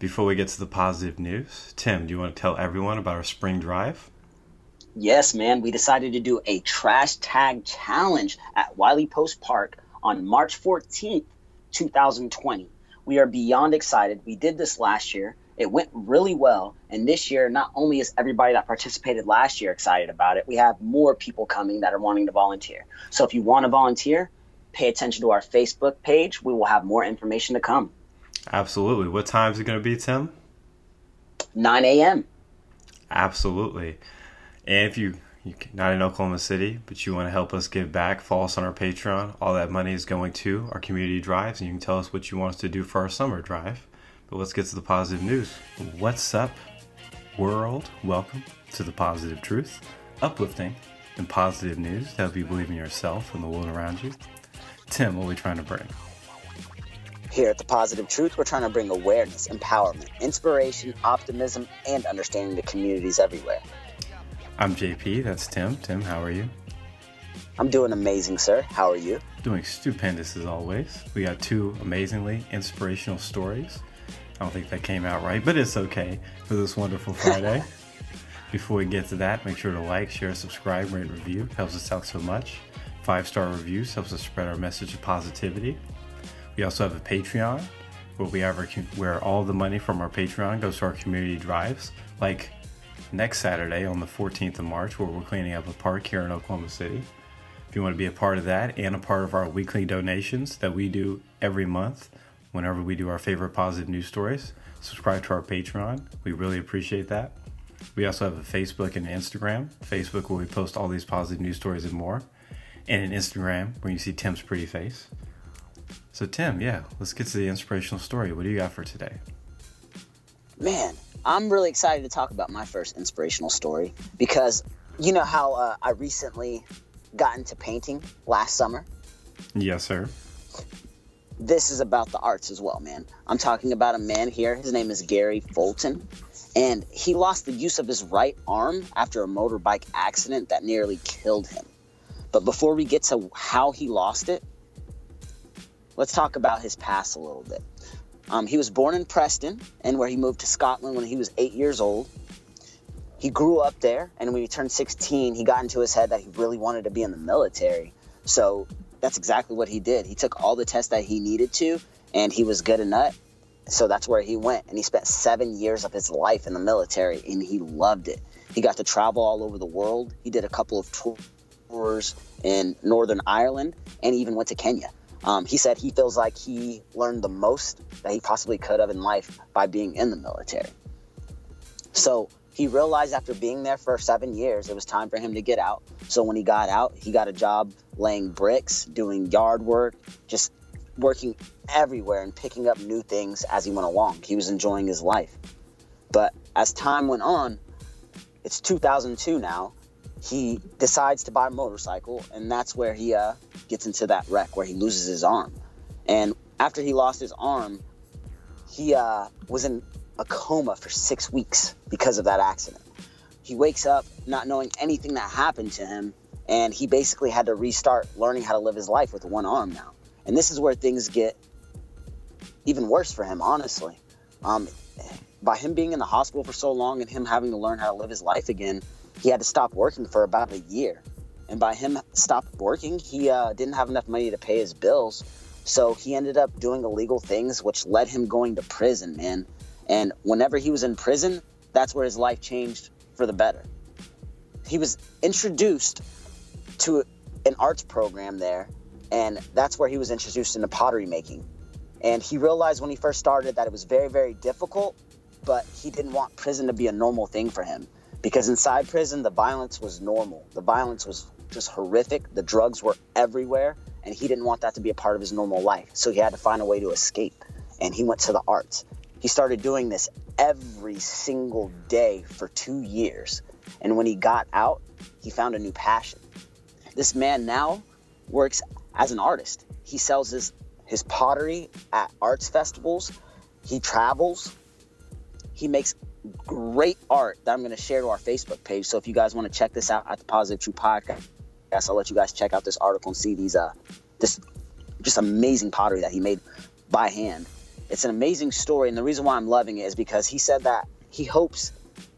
Before we get to the positive news, Tim, do you want to tell everyone about our spring drive? Yes, man. We decided to do a trash tag challenge at Wiley Post Park on March 14th, 2020. We are beyond excited. We did this last year. It went really well. And this year, not only is everybody that participated last year excited about it, we have more people coming that are wanting to volunteer. So if you want to volunteer, pay attention to our Facebook page. We will have more information to come. Absolutely. What time is it going to be, Tim? 9 a.m. Absolutely. And if you you're not in Oklahoma City, but you want to help us give back, follow us on our Patreon. All that money is going to our community drives, and you can tell us what you want us to do for our summer drive. But let's get to the positive news. What's up, world? Welcome to the positive truth, uplifting and positive news to help you believe in yourself and the world around you. Tim, what are we trying to bring? Here at The Positive Truth, we're trying to bring awareness, empowerment, inspiration, optimism, and understanding to communities everywhere. I'm JP, that's Tim. Tim, how are you? I'm doing amazing, sir. How are you? Doing stupendous as always. We got two amazingly inspirational stories. I don't think that came out right, but it's okay for this wonderful Friday. Before we get to that, make sure to like, share, subscribe, rate, review. Helps us out so much. Five star reviews helps us spread our message of positivity. We also have a Patreon where we have our, where all the money from our Patreon goes to our community drives, like next Saturday on the 14th of March, where we're cleaning up a park here in Oklahoma City. If you want to be a part of that and a part of our weekly donations that we do every month, whenever we do our favorite positive news stories, subscribe to our Patreon. We really appreciate that. We also have a Facebook and Instagram. Facebook, where we post all these positive news stories and more, and an Instagram where you see Tim's pretty face. So, Tim, yeah, let's get to the inspirational story. What do you got for today? Man, I'm really excited to talk about my first inspirational story because you know how uh, I recently got into painting last summer? Yes, sir. This is about the arts as well, man. I'm talking about a man here. His name is Gary Fulton. And he lost the use of his right arm after a motorbike accident that nearly killed him. But before we get to how he lost it, let's talk about his past a little bit. Um, he was born in Preston, and where he moved to Scotland when he was eight years old. He grew up there, and when he turned 16, he got into his head that he really wanted to be in the military. So that's exactly what he did. He took all the tests that he needed to, and he was good enough. So that's where he went, and he spent seven years of his life in the military, and he loved it. He got to travel all over the world. He did a couple of tours in Northern Ireland, and even went to Kenya. Um, he said he feels like he learned the most that he possibly could have in life by being in the military. So he realized after being there for seven years, it was time for him to get out. So when he got out, he got a job laying bricks, doing yard work, just working everywhere and picking up new things as he went along. He was enjoying his life. But as time went on, it's 2002 now, he decides to buy a motorcycle, and that's where he uh, gets into that wreck where he loses his arm. And after he lost his arm, he uh, was in a coma for six weeks because of that accident. He wakes up not knowing anything that happened to him, and he basically had to restart learning how to live his life with one arm now. And this is where things get even worse for him, honestly. Um, by him being in the hospital for so long and him having to learn how to live his life again, he had to stop working for about a year. And by him stop working, he uh, didn't have enough money to pay his bills. So he ended up doing illegal things, which led him going to prison, man. And whenever he was in prison, that's where his life changed for the better. He was introduced to an arts program there, and that's where he was introduced into pottery making. And he realized when he first started that it was very, very difficult, but he didn't want prison to be a normal thing for him because inside prison the violence was normal. The violence was just horrific. The drugs were everywhere and he didn't want that to be a part of his normal life. So he had to find a way to escape and he went to the arts. He started doing this every single day for two years and when he got out he found a new passion. This man now works as an artist. He sells his his pottery at arts festivals. He travels. He makes great art that I'm going to share to our Facebook page. So if you guys want to check this out at the Positive Truth Podcast, I'll let you guys check out this article and see these uh this just amazing pottery that he made by hand. it's an amazing story, and the reason why I'm loving it is because he said that he hopes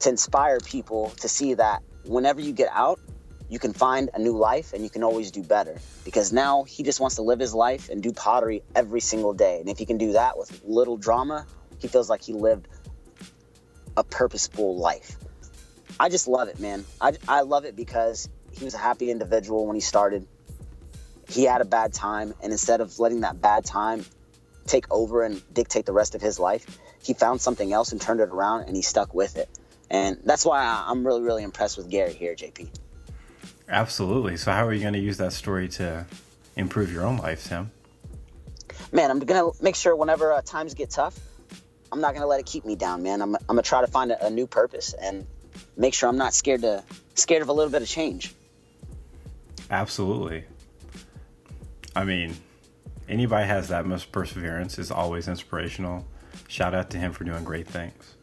to inspire people to see that whenever you get out, you can find a new life and you can always do better. Because now he just wants to live his life and do pottery every single day. And if he can do that with little drama, he feels like he lived a purposeful life. I just love it, man. I, I love it because he was a happy individual when he started. He had a bad time, and instead of letting that bad time take over and dictate the rest of his life, he found something else and turned it around, and he stuck with it. And that's why I'm really, really impressed with Gary here, JP. Absolutely. So, how are you going to use that story to improve your own life, Tim? Man, I'm going to make sure whenever uh, times get tough, I'm not going to let it keep me down, man. I'm, I'm going to try to find a, a new purpose and make sure I'm not scared to scared of a little bit of change. Absolutely. I mean, anybody has that much perseverance is always inspirational. Shout out to him for doing great things.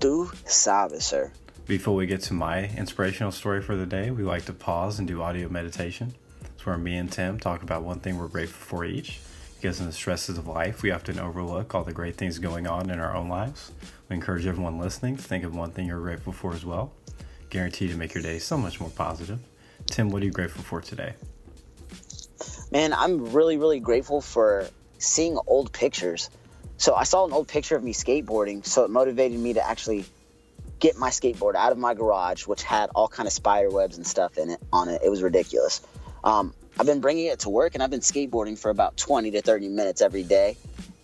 Tu sabe, sir. Before we get to my inspirational story for the day, we like to pause and do audio meditation. It's where me and Tim talk about one thing we're grateful for each. Because in the stresses of life, we often overlook all the great things going on in our own lives. We encourage everyone listening to think of one thing you're grateful for as well. Guaranteed to make your day so much more positive. Tim, what are you grateful for today? Man, I'm really, really grateful for seeing old pictures. So I saw an old picture of me skateboarding, so it motivated me to actually get my skateboard out of my garage, which had all kind of spider webs and stuff in it on it. It was ridiculous. Um, I've been bringing it to work, and I've been skateboarding for about 20 to 30 minutes every day,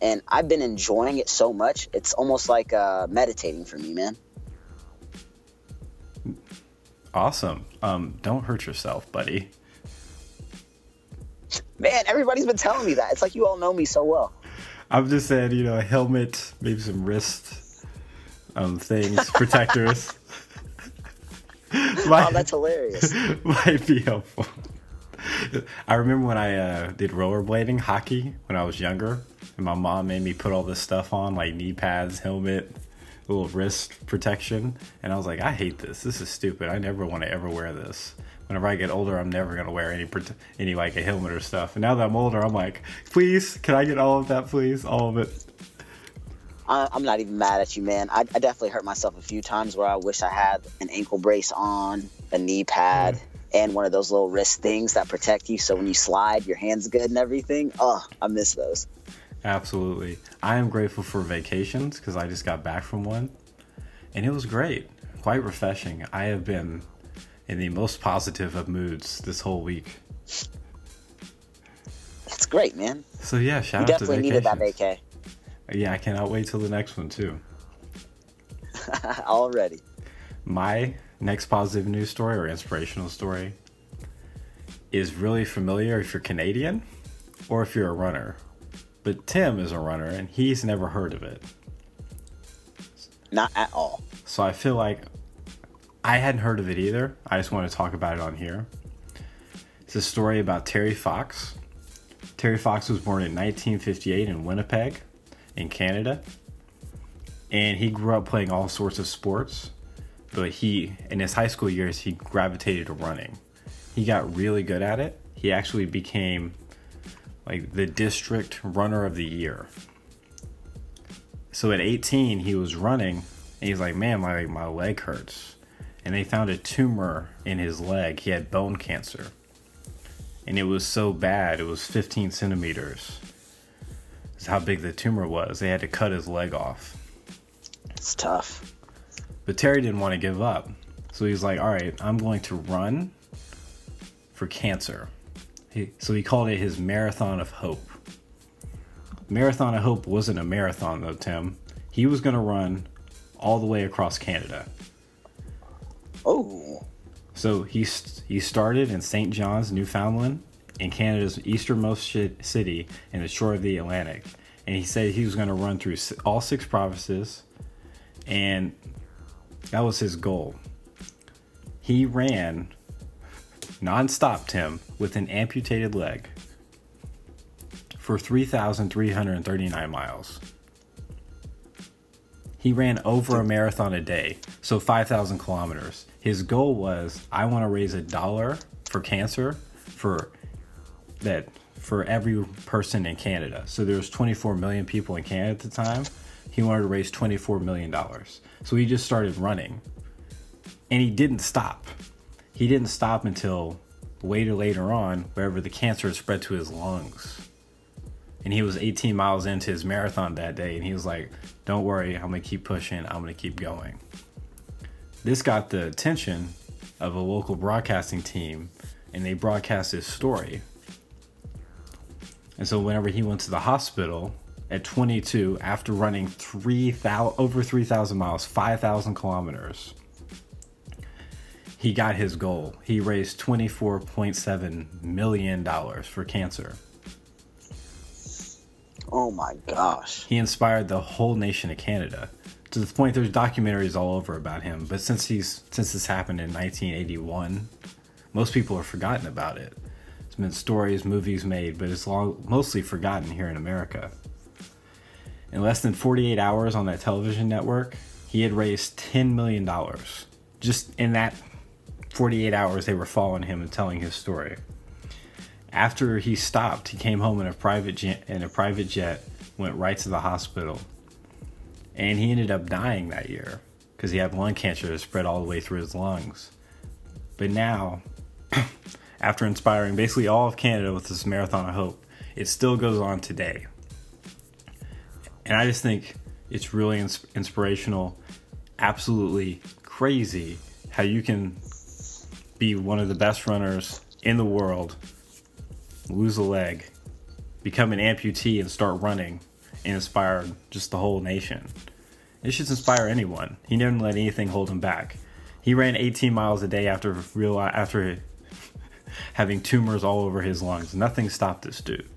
and I've been enjoying it so much. It's almost like uh, meditating for me, man. Awesome. Um, don't hurt yourself, buddy. Man, everybody's been telling me that. It's like you all know me so well. I'm just saying, you know, a helmet, maybe some wrist um, things, protectors. might, oh, that's hilarious. Might be helpful. I remember when I uh, did rollerblading hockey when I was younger, and my mom made me put all this stuff on, like knee pads, helmet, little wrist protection, and I was like, I hate this. This is stupid. I never want to ever wear this. Whenever I get older, I'm never gonna wear any any like a helmet or stuff. And now that I'm older, I'm like, please, can I get all of that, please, all of it. I, am not even mad at you, man. I, I, definitely hurt myself a few times where I wish I had an ankle brace on, a knee pad, mm. And one of those little wrist things that protect you. So when you slide, your hands good and everything. Oh, I miss those. Absolutely. I am grateful for vacations because I just got back from one, and it was great, quite refreshing. I have been in the most positive of moods this whole week. That's great, man. So yeah, shout you out to definitely needed that vacay. Yeah, I cannot wait till the next one too. Already. My next positive news story or inspirational story is really familiar if you're Canadian or if you're a runner. But Tim is a runner and he's never heard of it. Not at all. So I feel like I hadn't heard of it either. I just want to talk about it on here. It's a story about Terry Fox. Terry Fox was born in 1958 in Winnipeg in Canada. And he grew up playing all sorts of sports, but he, in his high school years, he gravitated to running. He got really good at it. He actually became like the district runner of the year. So at 18, he was running, and he's like, "Man, my my leg hurts." And they found a tumor in his leg. He had bone cancer, and it was so bad. It was 15 centimeters Is how big the tumor was. They had to cut his leg off. It's tough. But Terry didn't want to give up. So he's like, all right, I'm going to run for cancer. He, so he called it his Marathon of Hope. Marathon of Hope wasn't a marathon, though, Tim. He was going to run all the way across Canada. Oh. So he, he started in St. John's, Newfoundland, in Canada's easternmost city in the shore of the Atlantic. And he said he was going to run through all six provinces, and that was his goal. He ran non-stop, Tim, with an amputated leg for 3,339 miles. He ran over a marathon a day, so 5,000 kilometers. His goal was I want to raise a dollar for cancer for that for every person in Canada. So there was 24 million people in Canada at the time. He wanted to raise 24 million dollars. So he just started running. And he didn't stop. He didn't stop until later later on wherever the cancer had spread to his lungs. And he was 18 miles into his marathon that day and he was like, "Don't worry, I'm going to keep pushing. I'm going to keep going." This got the attention of a local broadcasting team and they broadcast his story and so whenever he went to the hospital at 22 after running 3,000 over 3,000 miles, 5,000 kilometers, he got his goal. He raised 24.7 million dollars for cancer. Oh my gosh. He inspired the whole nation of Canada to the point there's documentaries all over about him, but since he's since this happened in 1981, most people have forgotten about it There's been stories, movies made, but it's long, mostly forgotten here in America. In less than 48 hours on that television network, he had raised $10 million. Just in that 48 hours, they were following him and telling his story. After he stopped, he came home in a private jet, in a private jet, went right to the hospital, and he ended up dying that year because he had lung cancer that spread all the way through his lungs. But now, after inspiring basically all of Canada with this Marathon of Hope, it still goes on today. And I just think it's really ins- inspirational, absolutely crazy how you can be one of the best runners in the world, lose a leg, become an amputee, and start running, and inspire just the whole nation. It should inspire anyone. He never let anything hold him back. He ran 18 miles a day after real after having tumors all over his lungs. Nothing stopped this dude.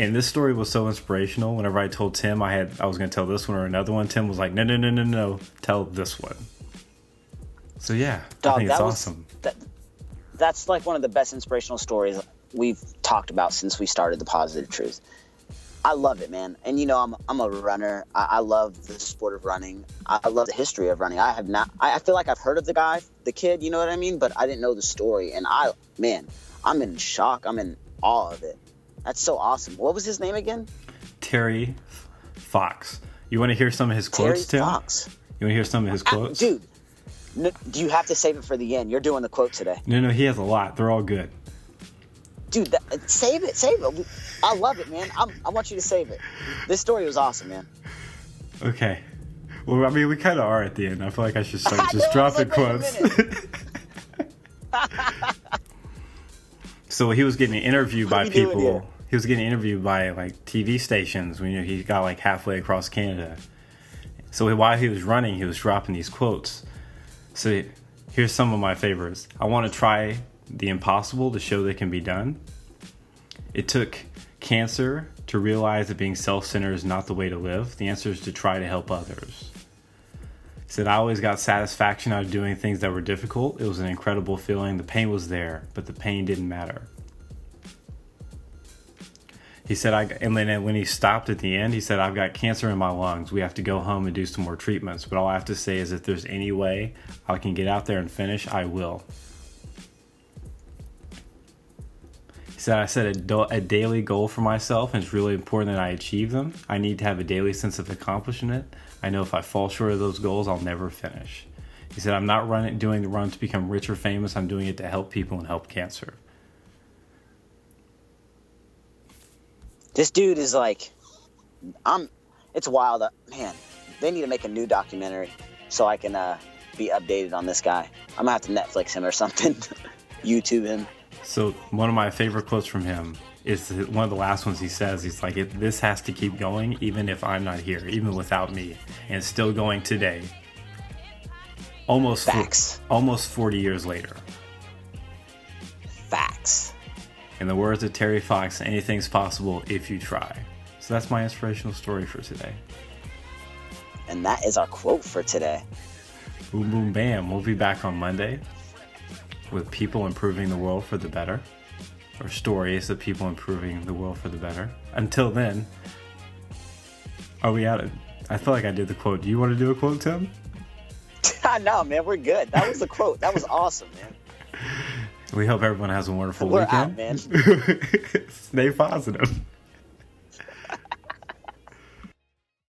And this story was so inspirational. Whenever I told Tim I had I was going to tell this one or another one, Tim was like, "No, no, no, no, no, tell this one." So yeah, Dog, I think it's awesome. that, that's like one of the best inspirational stories we've talked about since we started the Positive Truth. I love it, man. And you know, I'm I'm a runner. I, I, love the sport of running. I love the history of running. I have not. I, I, feel like I've heard of the guy, the kid. You know what I mean? But I didn't know the story. And I, man, I'm in shock. I'm in awe of it. That's so awesome. What was his name again? Terry Fox. You want to hear some of his quotes, Terry Tim? Fox. You want to hear some of his quotes, dude? No, do you have to save it for the end? You're doing the quote today. No, no, he has a lot. They're all good dude, that, uh, save it, save it. I love it, man. I'm, i want you to save it. This story was awesome, man. Okay. Well, I mean, we kind of are at the end. I feel like I should start just dropping like, quotes. so he was getting interviewed by people. He was getting interviewed by like TV stations when he got like halfway across Canada. So while he was running, he was dropping these quotes. So here's some of my favorites. I want to try the impossible to show that can be done. It took cancer to realize that being self centered is not the way to live. The answer is to try to help others. Said, I always got satisfaction out of doing things that were difficult. It was an incredible feeling. The pain was there, but the pain didn't matter. He said, I, and then when he stopped at the end, he said, I've got cancer in my lungs. We have to go home and do some more treatments. But all I have to say is if there's any way I can get out there and finish, I will. Said, I set a, do- a daily goal for myself, and it's really important that I achieve them. I need to have a daily sense of accomplishment. I know if I fall short of those goals, I'll never finish. He said, I'm not running, doing the run to become rich or famous. I'm doing it to help people and help cancer. This dude is like, I'm. It's wild, man. They need to make a new documentary so I can uh, be updated on this guy. I'm gonna have to Netflix him or something, YouTube him. So one of my favorite quotes from him is one of the last ones he says. He's like, "This has to keep going, even if I'm not here, even without me, and it's still going today." Almost, Facts. almost 40 years later. Facts. In the words of Terry Fox, anything's possible if you try. So that's my inspirational story for today. And that is our quote for today. Boom, boom, bam. We'll be back on Monday with people improving the world for the better, or stories of people improving the world for the better. Until then, are we out? Of, I feel like I did the quote. Do you want to do a quote, Tim? no, man, we're good. That was the quote. That was awesome, man. We hope everyone has a wonderful We're weekend. out, man. Stay positive.